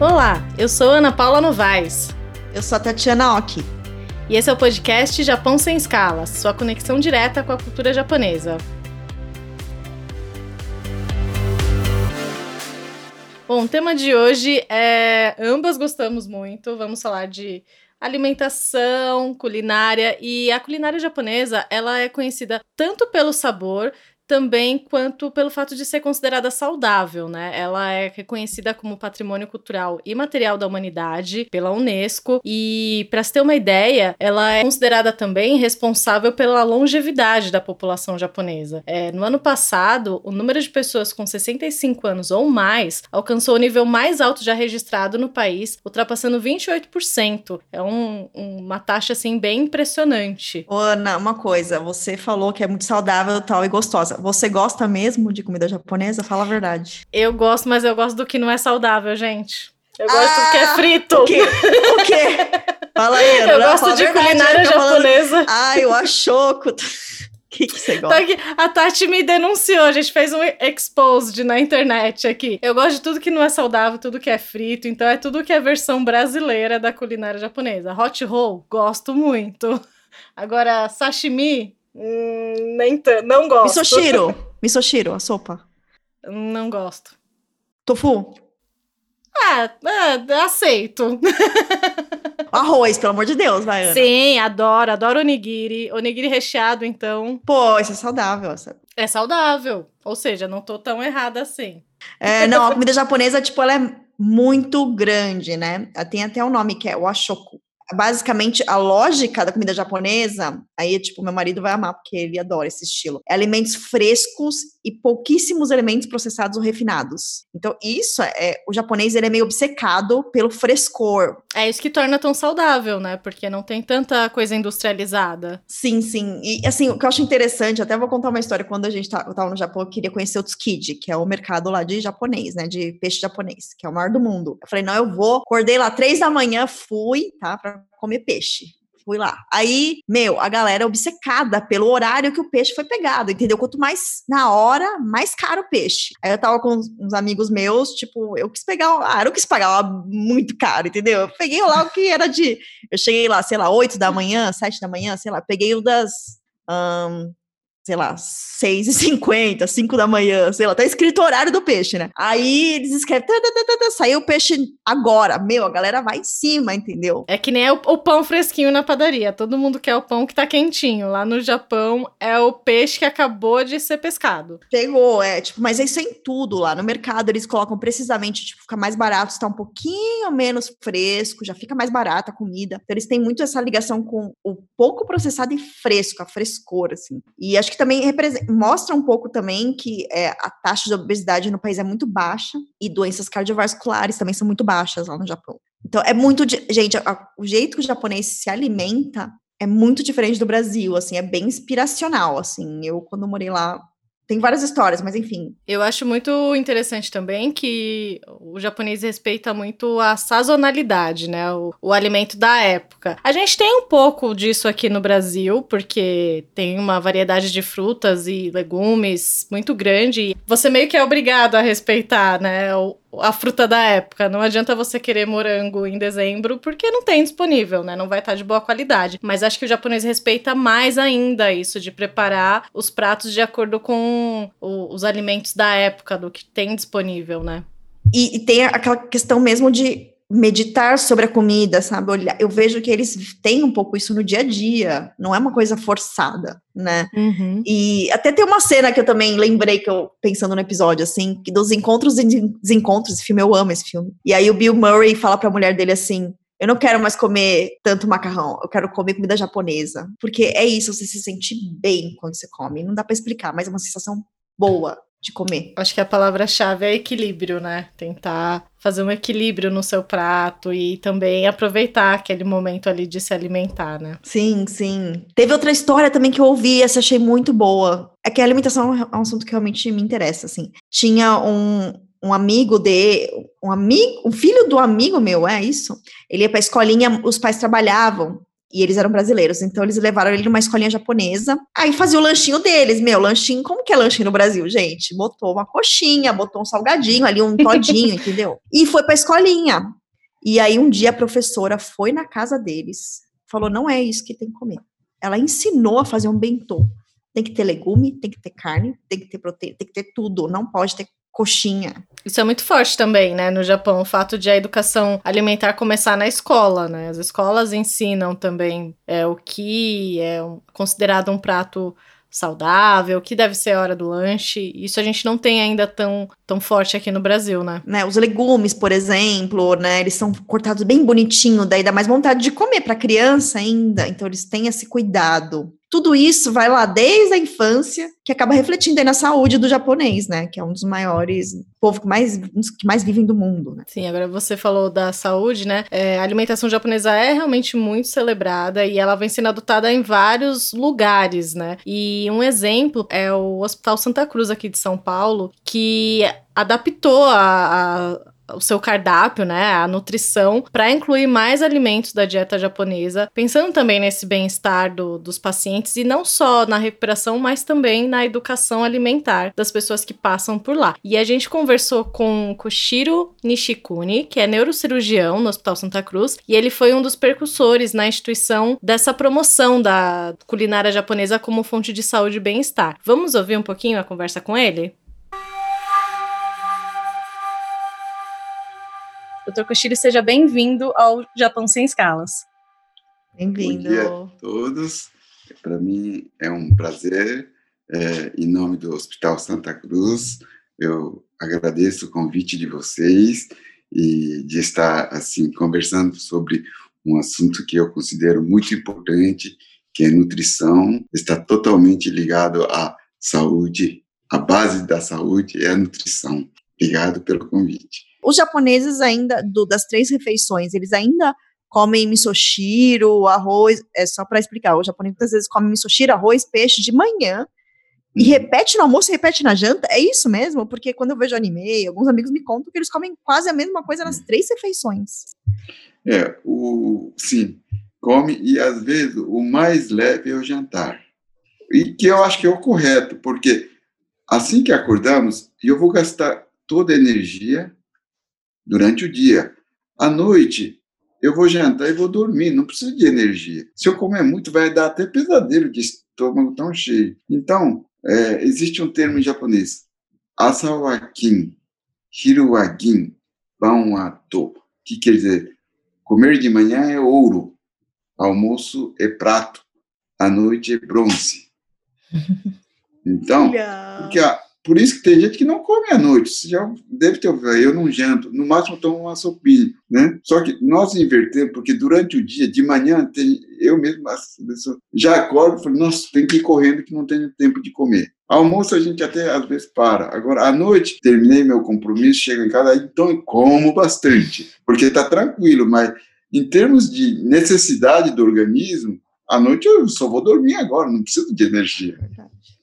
Olá, eu sou Ana Paula Novaes. Eu sou a Tatiana Oki. E esse é o podcast Japão Sem Escalas, sua conexão direta com a cultura japonesa. Bom, o tema de hoje é. Ambas gostamos muito. Vamos falar de alimentação, culinária e a culinária japonesa, ela é conhecida tanto pelo sabor também quanto pelo fato de ser considerada saudável, né? Ela é reconhecida como patrimônio cultural e material da humanidade pela Unesco e, para se ter uma ideia, ela é considerada também responsável pela longevidade da população japonesa. É, no ano passado, o número de pessoas com 65 anos ou mais alcançou o nível mais alto já registrado no país, ultrapassando 28%. É um, uma taxa assim bem impressionante. Ana, uma coisa, você falou que é muito saudável, tal e gostosa. Você gosta mesmo de comida japonesa? Fala a verdade. Eu gosto, mas eu gosto do que não é saudável, gente. Eu gosto ah, do que é ah, frito. O quê? O quê? Fala aí. Eu gosto de verdade, culinária japonesa. Falando... Ai, o achoco. O que, que você gosta? Tá a Tati me denunciou, a gente fez um exposed na internet aqui. Eu gosto de tudo que não é saudável, tudo que é frito, então é tudo que é versão brasileira da culinária japonesa. Hot roll, gosto muito. Agora, sashimi, Hum, nem tanto, não gosto. Misoshiro. Misoshiro, a sopa. Não gosto. Tofu? Ah, é, aceito. Arroz, pelo amor de Deus, vai, Ana. Sim, adoro, adoro onigiri. Onigiri recheado, então. Pô, isso é saudável. Essa... É saudável. Ou seja, não tô tão errada assim. É, não, a comida japonesa, tipo, ela é muito grande, né? Tem até um nome que é o ashoku basicamente a lógica da comida japonesa, aí tipo meu marido vai amar porque ele adora esse estilo. É alimentos frescos e pouquíssimos elementos processados ou refinados. Então isso é o japonês ele é meio obcecado pelo frescor. É isso que torna tão saudável, né? Porque não tem tanta coisa industrializada. Sim, sim. E assim, o que eu acho interessante, até vou contar uma história quando a gente tá, eu tava no Japão, eu queria conhecer o Tsukiji, que é o mercado lá de japonês, né, de peixe japonês, que é o maior do mundo. Eu falei, não, eu vou. Acordei lá três da manhã, fui, tá, comer peixe fui lá. Aí, meu, a galera obcecada pelo horário que o peixe foi pegado, entendeu? Quanto mais na hora, mais caro o peixe. Aí eu tava com uns amigos meus, tipo, eu quis pegar, ah, eu quis pagar muito caro, entendeu? Eu peguei lá o que era de, eu cheguei lá, sei lá, 8 da manhã, 7 da manhã, sei lá, peguei o das um, sei lá, 6h50, 5 da manhã, sei lá, tá escrito o horário do peixe, né? Aí eles escrevem, tá, tá, tá, tá, saiu o peixe agora. Meu, a galera vai em cima, entendeu? É que nem é o, o, pão fresquinho na padaria. Todo mundo quer o pão que tá quentinho. Lá no Japão é o peixe que acabou de ser pescado. Pegou, é, tipo, mas é isso em tudo lá. No mercado eles colocam precisamente, tipo, fica mais barato, está um pouquinho menos fresco, já fica mais barata a comida. Então eles têm muito essa ligação com o pouco processado e fresco, a frescor, assim. E acho que também mostra um pouco também que é, a taxa de obesidade no país é muito baixa e doenças cardiovasculares também são muito baixas lá no Japão. Então é muito, gente, a, o jeito que o japonês se alimenta é muito diferente do Brasil, assim, é bem inspiracional, assim. Eu quando morei lá tem várias histórias, mas enfim. Eu acho muito interessante também que o japonês respeita muito a sazonalidade, né? O, o, alimento da época. A gente tem um pouco disso aqui no Brasil, porque tem uma variedade de frutas e legumes muito grande. E você meio que é obrigado a respeitar, né? O, a fruta da época. Não adianta você querer morango em dezembro, porque não tem disponível, né? Não vai estar de boa qualidade. Mas acho que o japonês respeita mais ainda isso de preparar os pratos de acordo com o, os alimentos da época, do que tem disponível, né? E, e tem aquela questão mesmo de meditar sobre a comida, sabe? Eu vejo que eles têm um pouco isso no dia a dia, não é uma coisa forçada, né? Uhum. E até tem uma cena que eu também lembrei que eu pensando no episódio assim, que dos encontros e desencontros, esse filme eu amo esse filme. E aí o Bill Murray fala para a mulher dele assim: eu não quero mais comer tanto macarrão, eu quero comer comida japonesa. Porque é isso, você se sente bem quando você come. Não dá para explicar, mas é uma sensação boa de comer. Acho que a palavra-chave é equilíbrio, né? Tentar fazer um equilíbrio no seu prato e também aproveitar aquele momento ali de se alimentar, né? Sim, sim. Teve outra história também que eu ouvi, essa achei muito boa. É que a alimentação é um assunto que realmente me interessa, assim. Tinha um, um amigo de um amigo, um filho do amigo meu, é isso? Ele ia para escolinha, os pais trabalhavam E eles eram brasileiros, então eles levaram ele numa escolinha japonesa. Aí fazia o lanchinho deles, meu, lanchinho, como que é lanchinho no Brasil, gente? Botou uma coxinha, botou um salgadinho ali, um todinho, entendeu? E foi pra escolinha. E aí um dia a professora foi na casa deles, falou: não é isso que tem que comer. Ela ensinou a fazer um bentô. Tem que ter legume, tem que ter carne, tem que ter proteína, tem que ter tudo. Não pode ter coxinha. Isso é muito forte também, né, no Japão, o fato de a educação alimentar começar na escola, né? As escolas ensinam também é, o que é considerado um prato saudável, que deve ser a hora do lanche. Isso a gente não tem ainda tão, tão forte aqui no Brasil, né? né? Os legumes, por exemplo, né? Eles são cortados bem bonitinho, daí dá mais vontade de comer para criança ainda. Então eles têm esse cuidado tudo isso vai lá desde a infância, que acaba refletindo aí na saúde do japonês, né? Que é um dos maiores, povo que mais, que mais vivem do mundo, né? Sim, agora você falou da saúde, né? É, a alimentação japonesa é realmente muito celebrada e ela vem sendo adotada em vários lugares, né? E um exemplo é o Hospital Santa Cruz aqui de São Paulo, que adaptou a, a o seu cardápio, né, a nutrição, para incluir mais alimentos da dieta japonesa, pensando também nesse bem-estar do, dos pacientes e não só na recuperação, mas também na educação alimentar das pessoas que passam por lá. E a gente conversou com Koshiro Nishikuni, que é neurocirurgião no Hospital Santa Cruz, e ele foi um dos percussores na instituição dessa promoção da culinária japonesa como fonte de saúde e bem-estar. Vamos ouvir um pouquinho a conversa com ele? Doutor Koshiro, seja bem-vindo ao Japão Sem Escalas. Bem-vindo. Bom dia a todos. Para mim é um prazer, é, em nome do Hospital Santa Cruz, eu agradeço o convite de vocês e de estar assim conversando sobre um assunto que eu considero muito importante, que é nutrição, está totalmente ligado à saúde. A base da saúde é a nutrição. Obrigado pelo convite. Os japoneses ainda, do, das três refeições, eles ainda comem misoshiro, arroz, é só para explicar, o japonês muitas vezes come misoshiro, arroz, peixe de manhã, e uhum. repete no almoço e repete na janta, é isso mesmo? Porque quando eu vejo anime, alguns amigos me contam que eles comem quase a mesma coisa nas três refeições. É, o, sim, come, e às vezes o mais leve é o jantar. E que eu acho que é o correto, porque assim que acordamos, eu vou gastar toda a energia durante o dia. À noite, eu vou jantar e vou dormir, não preciso de energia. Se eu comer muito, vai dar até pesadelo de estômago tão cheio. Então, é, existe um termo em japonês, asawakin, hiruwagin, banwato, que quer dizer, comer de manhã é ouro, almoço é prato, à noite é bronze. Então, porque a, por isso que tem gente que não come à noite. Você já deve ter ouvido, eu não janto, no máximo tomo uma sopinha, né? Só que nós invertemos, porque durante o dia, de manhã, tem, eu mesmo já acordo e falo, nossa, tem que ir correndo que não tenho tempo de comer. Almoço a gente até às vezes para. Agora, à noite, terminei meu compromisso, chego em casa, então como bastante, porque está tranquilo, mas em termos de necessidade do organismo, à noite eu só vou dormir agora, não preciso de energia.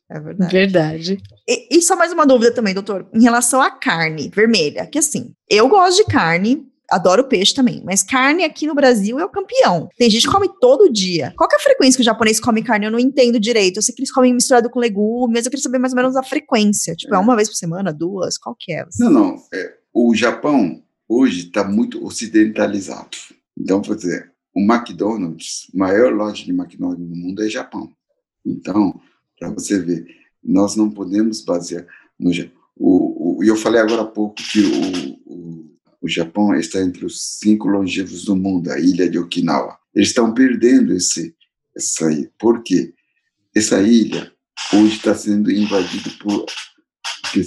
É verdade. Verdade. E, e, só mais uma dúvida também, doutor, em relação à carne vermelha, que assim, eu gosto de carne, adoro peixe também, mas carne aqui no Brasil é o campeão. Tem gente que come todo dia. Qual é a frequência que o japonês come carne? Eu não entendo direito. Eu sei que eles comem misturado com legumes, eu queria saber mais ou menos a frequência. Tipo, é, é uma vez por semana, duas? Qual que é? Não, não. É, o Japão hoje está muito ocidentalizado. Então, por exemplo, o McDonald's, maior loja de McDonald's no mundo é Japão. Então, para você ver. Nós não podemos basear no o, o, eu falei agora há pouco que o, o, o Japão está entre os cinco longevos do mundo, a ilha de Okinawa. Eles estão perdendo esse, essa ilha. Por quê? Essa ilha hoje está sendo invadida por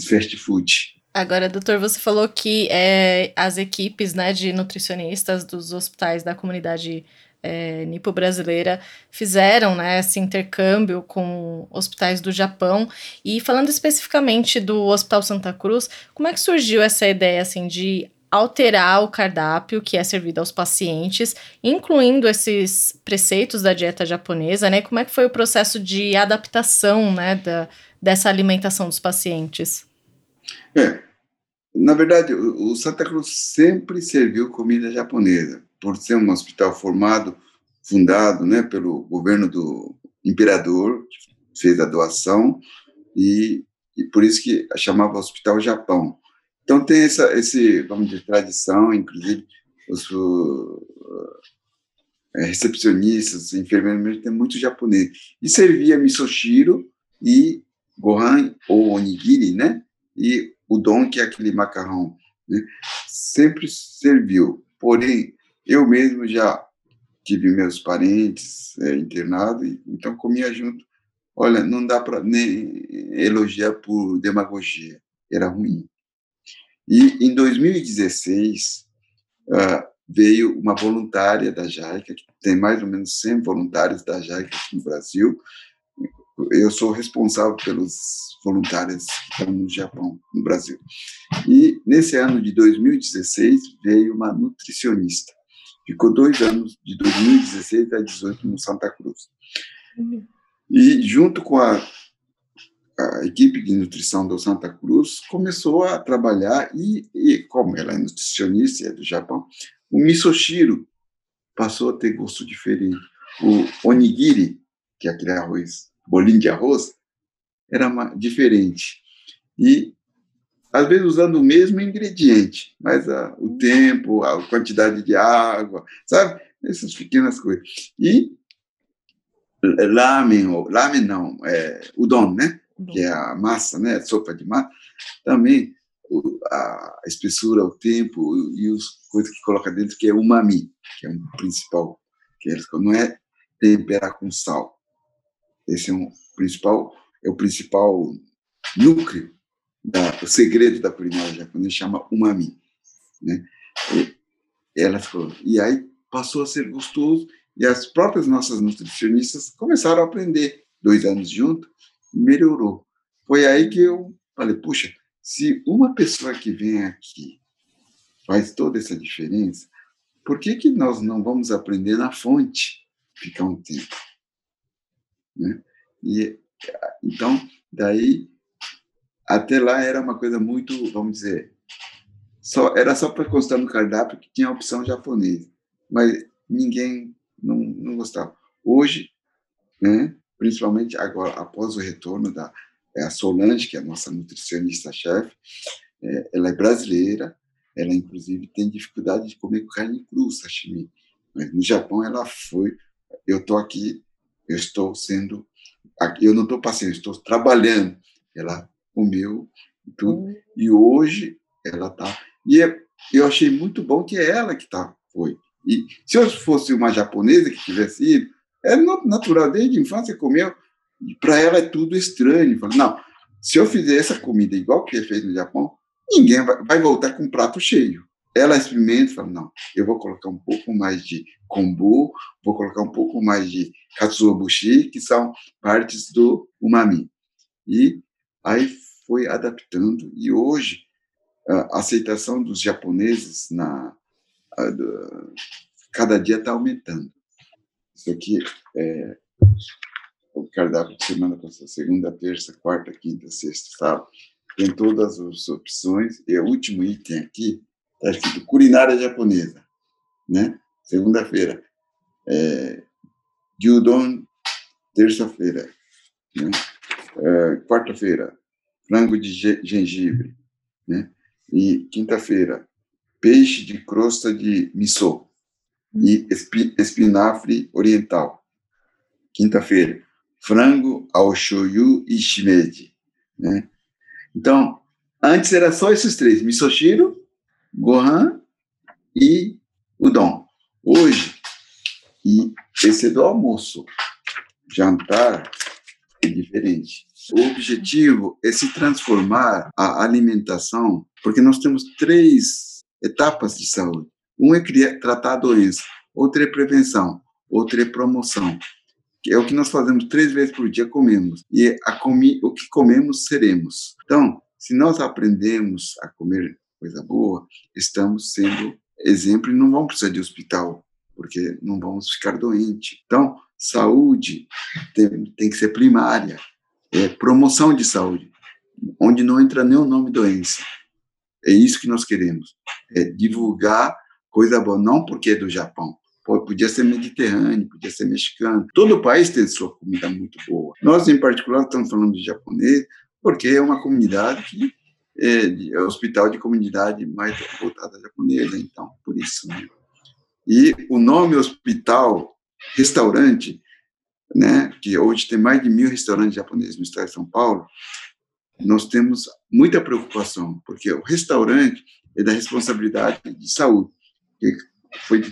fast food. Agora, doutor, você falou que é, as equipes né, de nutricionistas dos hospitais da comunidade é, nipo-brasileira fizeram né, esse intercâmbio com hospitais do Japão. E falando especificamente do Hospital Santa Cruz, como é que surgiu essa ideia assim, de alterar o cardápio que é servido aos pacientes, incluindo esses preceitos da dieta japonesa, né? Como é que foi o processo de adaptação, né, da, dessa alimentação dos pacientes? É, na verdade, o Santa Cruz sempre serviu comida japonesa por ser um hospital formado fundado né, pelo governo do imperador, que fez a doação, e, e por isso que chamava Hospital Japão. Então tem essa esse vamos dizer tradição, inclusive os uh, recepcionistas, enfermeiros tem muito japonês e servia misoshiro e gohan ou onigiri, né? E udon que é aquele macarrão, né? Sempre serviu. Porém, eu mesmo já tive meus parentes é, internados, então comia junto. Olha, não dá para nem elogiar por demagogia, era ruim. E em 2016, uh, ah, veio uma voluntária da JAICA, que tem mais ou menos 100 voluntários da JAICA aqui no Brasil. Eu sou responsável pelos voluntários que estão no Japão, no Brasil. E nesse ano de 2016 veio uma nutricionista. Ficou dois anos, de 2016 a 2018, no Santa Cruz. E junto com a a equipe de nutrição do Santa Cruz começou a trabalhar e, e como ela é nutricionista é do Japão, o misoshiro passou a ter gosto diferente. O onigiri, que é aquele arroz, bolinho de arroz, era uma, diferente. E às vezes usando o mesmo ingrediente, mas a, o tempo, a quantidade de água, sabe? Essas pequenas coisas. E lamen, ou lamen não, é, udon, né? que é a massa, né, sopa de massa, também a espessura, o tempo e as coisas que coloca dentro, que é umami, que é o principal, que eles, não é temperar com sal. Esse é um principal, é o principal núcleo, da, o segredo da culinária japonesa, chama umami, né? E, ela ficou, e aí passou a ser gostoso e as próprias nossas nutricionistas começaram a aprender dois anos junto melhorou. Foi aí que eu falei, puxa, se uma pessoa que vem aqui faz toda essa diferença, por que, que nós não vamos aprender na fonte, ficar um tempo? Né? E, então, daí, até lá era uma coisa muito, vamos dizer, só, era só para constar no cardápio que tinha a opção japonesa, mas ninguém não, não gostava. Hoje, né, principalmente agora, após o retorno da é a Solange, que é a nossa nutricionista-chefe, é, ela é brasileira, ela inclusive tem dificuldade de comer carne crua, sashimi, mas no Japão ela foi, eu estou aqui, eu estou sendo, eu não estou passeando, estou trabalhando, ela comeu e tudo, e hoje ela está, e é, eu achei muito bom que é ela que tá, foi, e se eu fosse uma japonesa que tivesse ido, é natural, desde a infância comeu, para ela é tudo estranho. Fala, não, se eu fizer essa comida igual que é feito no Japão, ninguém vai, vai voltar com um prato cheio. Ela experimenta e fala, não, eu vou colocar um pouco mais de kombu, vou colocar um pouco mais de katsuobushi, que são partes do umami. E aí foi adaptando, e hoje a aceitação dos japoneses na, a, cada dia está aumentando. Isso aqui é o cardápio de semana passada, segunda, terça, quarta, quinta, sexta, sábado. Tem todas as opções. E o último item aqui está escrito culinária japonesa, né? Segunda-feira. É, gyudon, terça-feira. Né? É, quarta-feira, frango de gengibre, né? E quinta-feira, peixe de crosta de miso e espinafre oriental. Quinta-feira, frango ao shoyu e shimeji. Né? Então, antes era só esses três, misoshiro, gohan e udon. Hoje, e esse é do almoço, jantar é diferente. O objetivo é se transformar a alimentação, porque nós temos três etapas de saúde. Um é criar, tratar a doença, outro é prevenção, outro é promoção. É o que nós fazemos três vezes por dia, comemos. E a comi, o que comemos, seremos. Então, se nós aprendemos a comer coisa boa, estamos sendo exemplo e não vamos precisar de hospital, porque não vamos ficar doentes. Então, saúde tem, tem que ser primária, é promoção de saúde, onde não entra nem o nome doença. É isso que nós queremos, é divulgar coisa boa, não porque é do Japão, podia ser mediterrâneo, podia ser mexicano. Todo país tem sua comida muito boa. Nós, em particular, estamos falando de japonês, porque é uma comunidade que é hospital de comunidade mais voltada japonesa, então, por isso. Né? E o nome hospital, restaurante, né, que hoje tem mais de mil restaurantes japoneses no estado de São Paulo, nós temos muita preocupação, porque o restaurante é da responsabilidade de saúde, que foi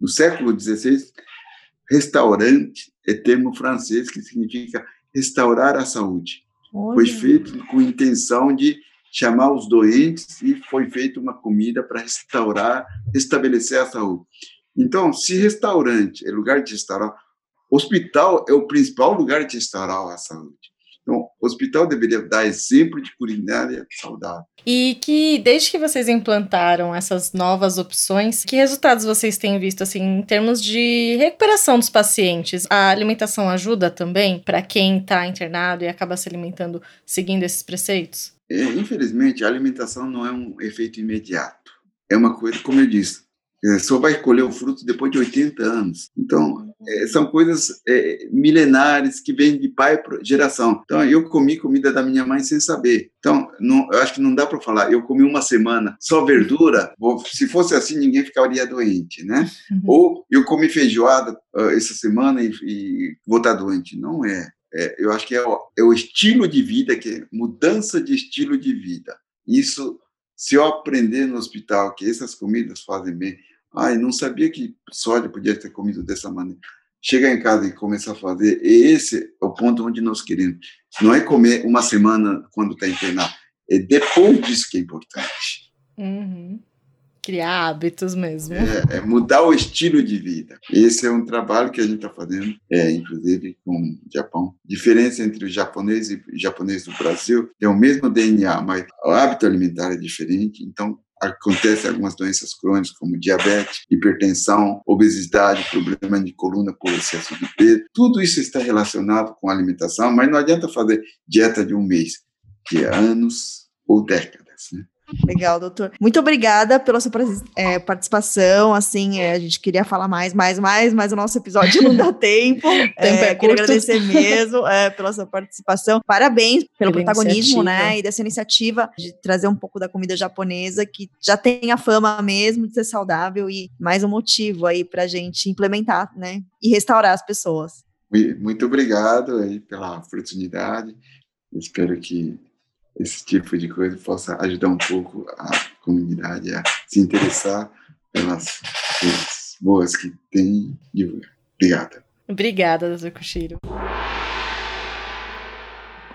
no século XVI, restaurante é termo francês que significa restaurar a saúde. Olha. Foi feito com intenção de chamar os doentes e foi feita uma comida para restaurar, restabelecer a saúde. Então, se restaurante é lugar de restaurar, hospital é o principal lugar de restaurar a saúde. Então, o hospital deveria dar exemplo de culinária saudável. E que, desde que vocês implantaram essas novas opções, que resultados vocês têm visto, assim, em termos de recuperação dos pacientes? A alimentação ajuda também para quem está internado e acaba se alimentando seguindo esses preceitos? É, infelizmente, a alimentação não é um efeito imediato. É uma coisa, como eu disse, é, só vai colher o fruto depois de 80 anos. Então, é, são coisas é, milenares que vêm de pai para geração. Então, eu comi comida da minha mãe sem saber. Então, não, eu acho que não dá para falar. Eu comi uma semana só verdura. Se fosse assim, ninguém ficaria doente, né? Uhum. Ou eu comi feijoada uh, essa semana e, e vou estar doente. Não é. É eu acho que é o, é o estilo de vida, que mudança de estilo de vida. Isso se eu aprender no hospital que essas comidas fazem bem, ai, não sabia que soja podia ter comido dessa maneira. Chegar em casa e começar a fazer, esse é o ponto onde nós queremos. Não é comer uma semana quando está internado, é depois disso que é importante. Uhum. Criar hábitos mesmo. É, é, mudar o estilo de vida. Esse é um trabalho que a gente está fazendo, é, inclusive com o Japão. Diferença entre o japonês e o japonês do Brasil é o mesmo DNA, mas o hábito alimentar é diferente. Então, acontecem algumas doenças crônicas como diabetes, hipertensão, obesidade, problema de coluna por excesso de peso. Tudo isso está relacionado com a alimentação, mas não adianta fazer dieta de um mês, que é anos ou décadas, né? Legal, doutor. Muito obrigada pela sua é, participação. Assim, é, a gente queria falar mais, mais, mais, mas o nosso episódio não dá tempo. é, queria agradecer mesmo é, pela sua participação. Parabéns pelo pela protagonismo, né, iniciativa. né? E dessa iniciativa de trazer um pouco da comida japonesa, que já tem a fama mesmo de ser saudável e mais um motivo aí para a gente implementar, né? E restaurar as pessoas. Muito obrigado aí pela oportunidade. Espero que esse tipo de coisa possa ajudar um pouco a comunidade a se interessar pelas coisas boas que tem divulgar. Obrigada. Obrigada, doutor Kushiro.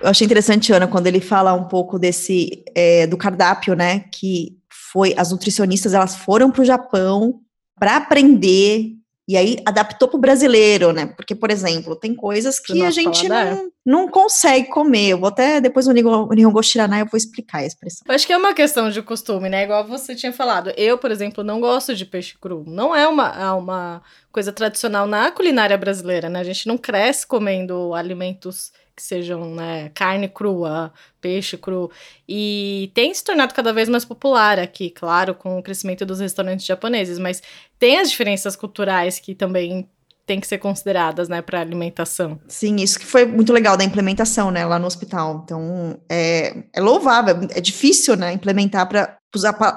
Eu achei interessante, Ana, quando ele fala um pouco desse é, do cardápio, né? Que foi as nutricionistas elas foram para o Japão para aprender e aí adaptou para o brasileiro, né? Porque, por exemplo, tem coisas que a gente não, não consegue comer. Eu vou até depois no Nihongo Shiranai eu vou explicar a expressão. Eu acho que é uma questão de costume, né? Igual você tinha falado. Eu, por exemplo, não gosto de peixe cru. Não é uma, é uma coisa tradicional na culinária brasileira, né? A gente não cresce comendo alimentos que sejam né, carne crua, peixe cru. E tem se tornado cada vez mais popular aqui, claro, com o crescimento dos restaurantes japoneses, mas tem as diferenças culturais que também tem que ser consideradas, né, para alimentação. Sim, isso que foi muito legal da implementação, né, lá no hospital. Então, é, é louvável, é difícil, né, implementar para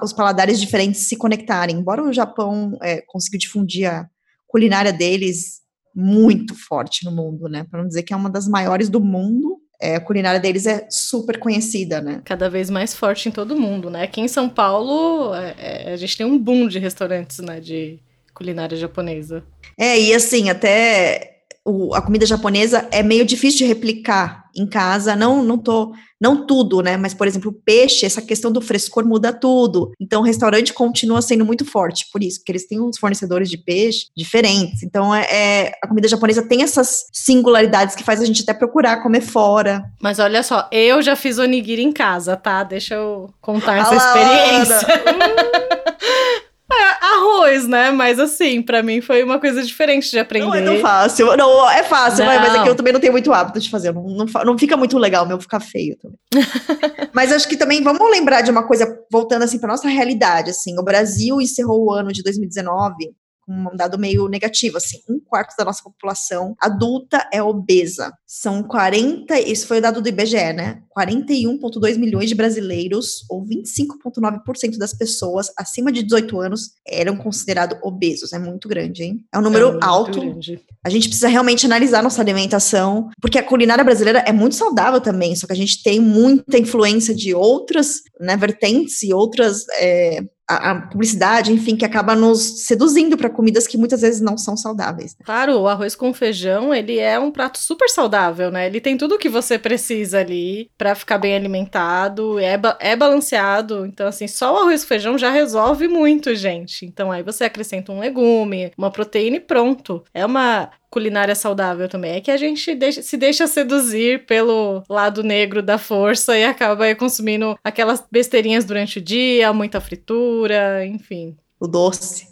os, paladares diferentes se conectarem. Embora o Japão é, consiga difundir a culinária deles muito forte no mundo, né? Para não dizer que é uma das maiores do mundo. É, a culinária deles é super conhecida, né? Cada vez mais forte em todo o mundo, né? Aqui em São Paulo, é, é, a gente tem um boom de restaurantes, né? De culinária japonesa. É, e assim, até o, a comida japonesa é meio difícil de replicar em casa. Não, não tô, não tudo, né? Mas, por exemplo, o peixe, essa questão do frescor muda tudo. Então, o restaurante continua sendo muito forte por isso, porque eles têm uns fornecedores de peixe diferentes. Então, é, é a comida japonesa tem essas singularidades que faz a gente até procurar comer fora. Mas olha só, eu já fiz onigiri em casa, tá? Deixa eu contar essa experiência. É, arroz, né? Mas assim, para mim foi uma coisa diferente de aprender. Não é tão fácil. Não, é fácil, não. mas é que eu também não tenho muito hábito de fazer. Não, não, não fica muito legal, meu ficar feio também. mas acho que também vamos lembrar de uma coisa, voltando assim para nossa realidade. Assim, o Brasil encerrou o ano de 2019 um dado meio negativo, assim, um quarto da nossa população adulta é obesa. São 40, isso foi o dado do IBGE, né? 41,2 milhões de brasileiros, ou 25,9% das pessoas acima de 18 anos, eram considerados obesos. É muito grande, hein? É um número é alto. Grande. A gente precisa realmente analisar nossa alimentação, porque a culinária brasileira é muito saudável também, só que a gente tem muita influência de outras né, vertentes e outras é, a, publicidade, enfim, que acaba nos seduzindo para comidas que muitas vezes não são saudáveis. Né? Claro, o arroz com feijão, ele é um prato super saudável, né? Ele tem tudo o que você precisa ali para ficar bem alimentado, é, é balanceado. Então, assim, só o arroz com feijão já resolve muito, gente. Então, aí você acrescenta um legume, uma proteína e pronto. É uma culinária saudável também. É que a gente deixa, se deixa seduzir pelo lado negro da força e acaba consumindo aquelas besteirinhas durante o dia, muita fritura, enfim. O doce.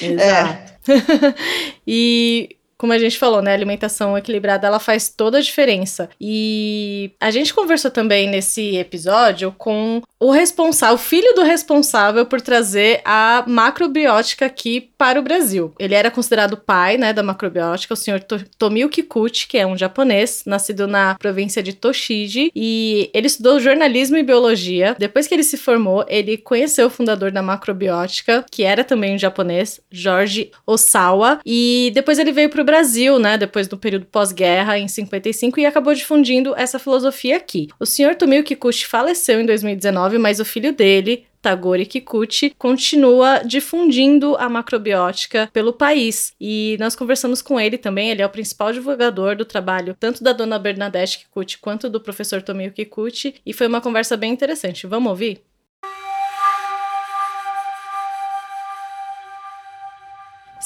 Exato. É. e como a gente falou, né, alimentação equilibrada ela faz toda a diferença. E a gente conversou também nesse episódio com o responsável, o filho do responsável por trazer a macrobiótica aqui para o Brasil. Ele era considerado pai, né, da macrobiótica, o senhor Tomio Kikuchi, que é um japonês, nascido na província de Toshiji, e ele estudou jornalismo e biologia. Depois que ele se formou, ele conheceu o fundador da macrobiótica, que era também um japonês, Jorge Osawa, e depois ele veio para Brasil, né, depois do período pós-guerra, em 55, e acabou difundindo essa filosofia aqui. O senhor Tomio Kikuchi faleceu em 2019 mas o filho dele, Tagore Kikuchi, continua difundindo a macrobiótica pelo país. E nós conversamos com ele também, ele é o principal divulgador do trabalho tanto da dona Bernadette Kikuchi quanto do professor Tomio Kikuchi, e foi uma conversa bem interessante. Vamos ouvir?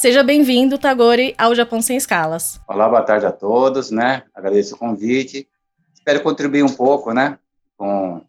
Seja bem-vindo, Tagore, ao Japão Sem Escalas. Olá, boa tarde a todos, né? Agradeço o convite. Espero contribuir um pouco, né, com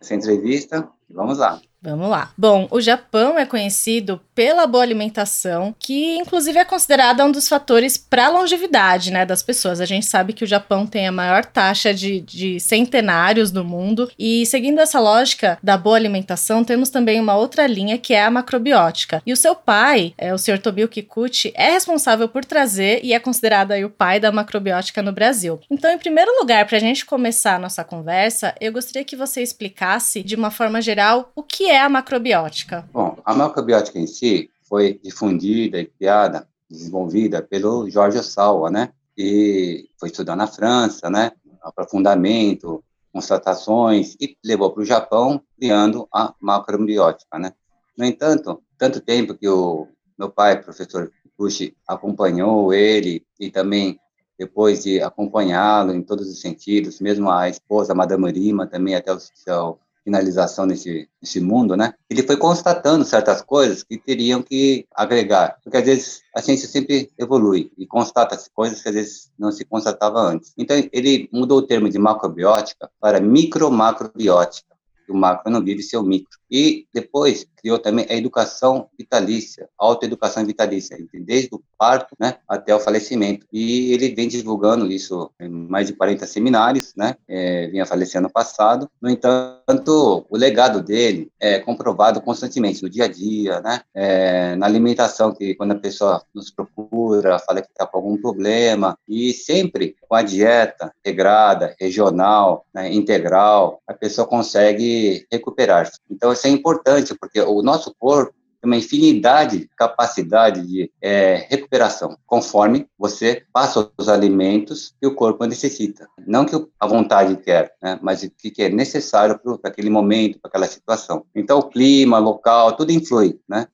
essa entrevista. Vamos lá. Vamos lá. Bom, o Japão é conhecido pela boa alimentação, que inclusive é considerada um dos fatores para a longevidade né, das pessoas. A gente sabe que o Japão tem a maior taxa de, de centenários do mundo, e seguindo essa lógica da boa alimentação, temos também uma outra linha que é a macrobiótica. E o seu pai, é, o Sr. Tobio Kikuchi, é responsável por trazer e é considerado aí o pai da macrobiótica no Brasil. Então, em primeiro lugar, para a gente começar a nossa conversa, eu gostaria que você explicasse de uma forma geral o que é a macrobiótica? Bom, a macrobiótica em si foi difundida e criada, desenvolvida pelo Jorge Osawa, né? E foi estudar na França, né? Aprofundamento, constatações e levou para o Japão criando a macrobiótica, né? No entanto, tanto tempo que o meu pai, professor Puxi, acompanhou ele e também depois de acompanhá-lo em todos os sentidos, mesmo a esposa, a Madame Rima, também até o seu finalização nesse, nesse mundo, né? Ele foi constatando certas coisas que teriam que agregar, porque às vezes a ciência sempre evolui e constata coisas que às vezes não se constatava antes. Então ele mudou o termo de macrobiótica para micro-macrobiótica o macro não vive seu micro. E depois criou também a educação vitalícia, autoeducação vitalícia, desde o parto né, até o falecimento. E ele vem divulgando isso em mais de 40 seminários, né, é, vinha falecer ano passado. No entanto, o legado dele é comprovado constantemente no dia a dia, né, é, na alimentação, que quando a pessoa nos procura, fala que está com algum problema, e sempre com a dieta regrada, regional, né, integral, a pessoa consegue recuperar-se. Então, é importante, porque o nosso corpo uma infinidade de capacidade de é, recuperação, conforme você passa os alimentos que o corpo necessita. Não que a vontade quer, né, mas o que é necessário para aquele momento, para aquela situação. Então, o clima, local, tudo influi. Né?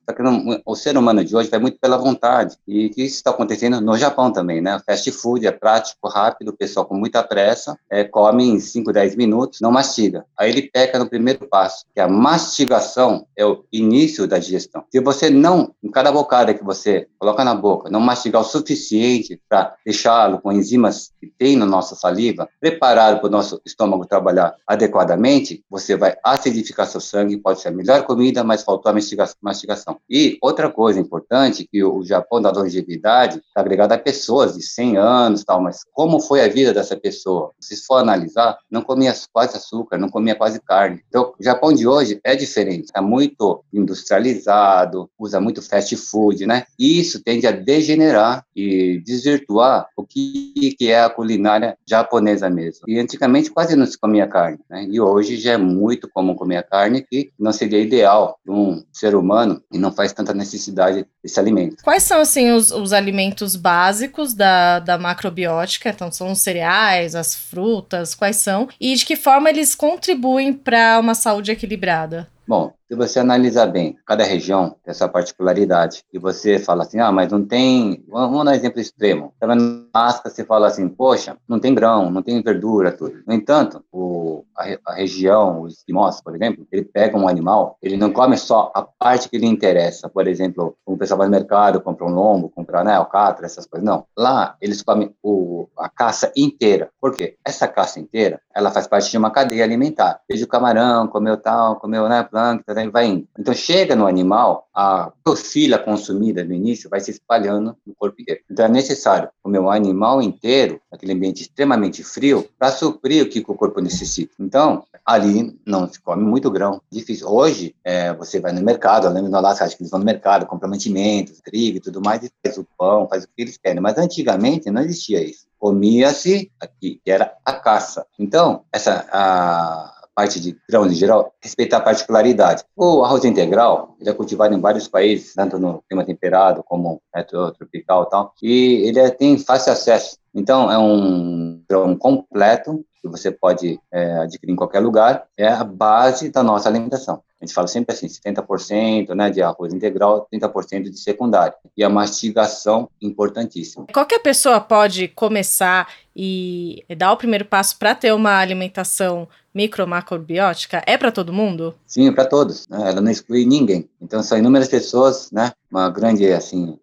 O ser humano de hoje vai muito pela vontade. E isso está acontecendo no Japão também. Né? Fast food é prático, rápido, o pessoal com muita pressa, é, come em 5, 10 minutos, não mastiga. Aí ele peca no primeiro passo, que é a mastigação é o início da digestão. Se você não, em cada bocada que você coloca na boca, não mastigar o suficiente para deixá-lo com enzimas que tem na nossa saliva, preparado para o nosso estômago trabalhar adequadamente, você vai acidificar seu sangue, pode ser a melhor comida, mas faltou a mastigação. E outra coisa importante, que o Japão da longevidade está agregado a pessoas de 100 anos, tal, mas como foi a vida dessa pessoa? Se for analisar, não comia quase açúcar, não comia quase carne. Então, o Japão de hoje é diferente, é muito industrializado, usa muito fast food, né? Isso tende a degenerar e desvirtuar o que, que é a culinária japonesa mesmo. E antigamente quase não se comia carne, né? E hoje já é muito comum comer carne, que não seria ideal para um ser humano e não faz tanta necessidade desse alimento. Quais são, assim, os, os alimentos básicos da, da macrobiótica? Então, são os cereais, as frutas, quais são? E de que forma eles contribuem para uma saúde equilibrada? Bom, se você analisar bem, cada região tem essa particularidade, e você fala assim, ah, mas não tem, vamos dar um exemplo extremo, tá vendo Asca, você fala assim, poxa, não tem grão, não tem verdura, tudo. No entanto, o, a, a região, os esquimós, por exemplo, ele pega um animal, ele não come só a parte que lhe interessa, por exemplo, o pessoal vai no mercado, compra um lombo, compra né, alcatra, essas coisas, não. Lá, eles comem o, a caça inteira. Por quê? Essa caça inteira, ela faz parte de uma cadeia alimentar. Veja o camarão, comeu tal, comeu, né, plâncton, né, vai indo. Então, chega no animal, a toxina consumida no início vai se espalhando no corpo inteiro. Então, é necessário comer um animal inteiro, naquele ambiente extremamente frio, para suprir o que o corpo necessita. Então, ali não se come muito grão. Difícil. Hoje, é, você vai no mercado, eu lembro no Alasca, acho que eles vão no mercado, compram mantimentos, trigo e tudo mais, e faz o pão, faz o que eles querem. Mas antigamente não existia isso comia-se aqui, que era a caça. Então, essa a, parte de grãos em geral, respeitar a particularidade. O arroz integral, ele é cultivado em vários países, tanto no clima temperado como né, tropical e tal, e ele é, tem fácil acesso. Então, é um grão completo, que você pode é, adquirir em qualquer lugar, é a base da nossa alimentação. A gente fala sempre assim, 70% né, de arroz integral, 30% de secundário. E a mastigação, importantíssima. Qualquer pessoa pode começar e dar o primeiro passo para ter uma alimentação micro-macrobiótica? É para todo mundo? Sim, para todos. Né? Ela não exclui ninguém. Então, são inúmeras pessoas, né? Uma grande, assim,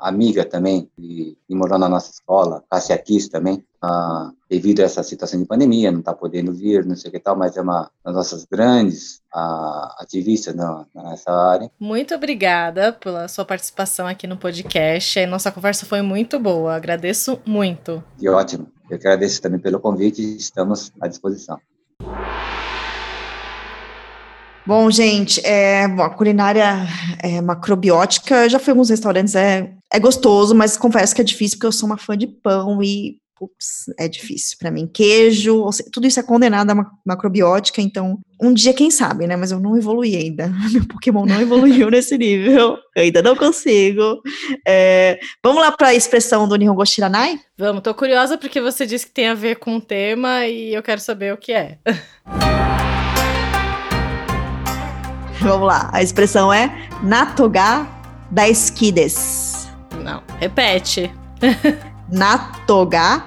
amiga também, que, que morou na nossa escola, Cássia Kiss também, ah, devido a essa situação de pandemia, não está podendo vir, não sei o que tal, mas é uma das nossas grandes ah, ativistas não, nessa área. Muito obrigada pela sua participação aqui no podcast. A nossa conversa foi muito boa, agradeço muito. Que ótimo. Eu agradeço também pelo convite e estamos à disposição. Bom, gente, é, bom, a culinária é, macrobiótica, já fui em alguns restaurantes, é, é gostoso, mas confesso que é difícil porque eu sou uma fã de pão e Ups, é difícil para mim. Queijo, tudo isso é condenado a macrobiótica, então um dia, quem sabe, né? Mas eu não evolui ainda. Meu Pokémon não evoluiu nesse nível. Eu ainda não consigo. É, vamos lá para a expressão do Nihongo Shiranai? Vamos, tô curiosa porque você disse que tem a ver com o tema e eu quero saber o que é. Vamos lá, a expressão é Natoga Daisukides. Não, repete. Natoga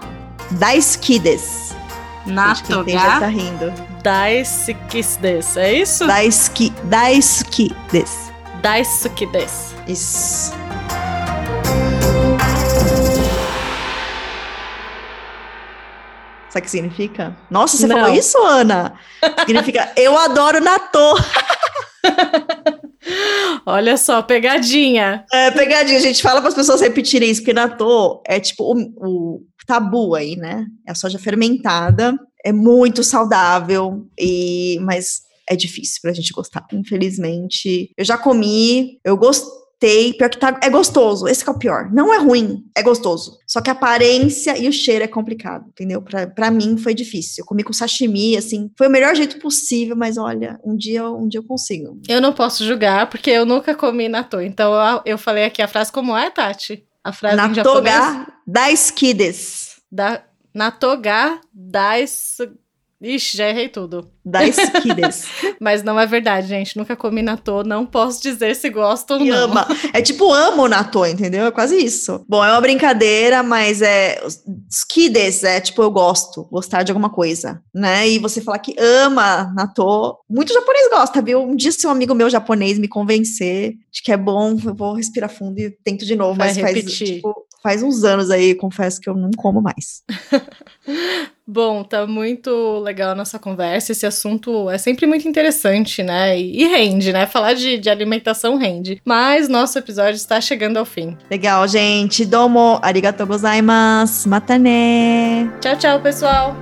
Daisukides. Natoga já tá rindo. Daisukides, é isso? Daisuki, Daisukides. Daisukides. Isso. Sabe o que significa? Nossa, você Não. falou isso, Ana? Significa eu adoro Natô. Olha só, pegadinha. É, pegadinha. A gente fala para as pessoas repetirem isso, porque natô é tipo o, o, tabu aí, né? É a soja fermentada, é muito saudável, e mas é difícil pra gente gostar, infelizmente. Eu já comi, eu gostei gostei, pior que tá, é gostoso, esse é o pior. Não é ruim, é gostoso. Só que a aparência e o cheiro é complicado, entendeu? Pra, pra mim foi difícil. Eu comi com sashimi, assim, foi o melhor jeito possível, mas olha, um dia, um dia eu consigo. Eu não posso julgar, porque eu nunca comi natô. Então eu, eu falei aqui a frase como é, Tati? A frase Natoga das kides. Da, natoga das Ixi, já errei tudo. Das kides. Mas não é verdade, gente. Nunca comi natô, não posso dizer se gosto ou não. Ama. É tipo amo natô, entendeu? É quase isso. Bom, é uma brincadeira, mas é kides é tipo eu gosto, gostar de alguma coisa, né? E você falar que ama natô, muito japonês gosta, viu? Um dia se um amigo meu japonês me convencer de que é bom, eu vou respirar fundo e tento de novo, Vai mas repetir. faz tipo, faz uns anos aí, confesso que eu não como mais. Bom, tá muito legal a nossa conversa. Esse assunto é sempre muito interessante, né? E, rende, né? Falar de, de alimentação rende. Mas nosso episódio está chegando ao fim. Legal, gente. Domo, arigatou gozaimasu, matane. Tchau, tchau, pessoal.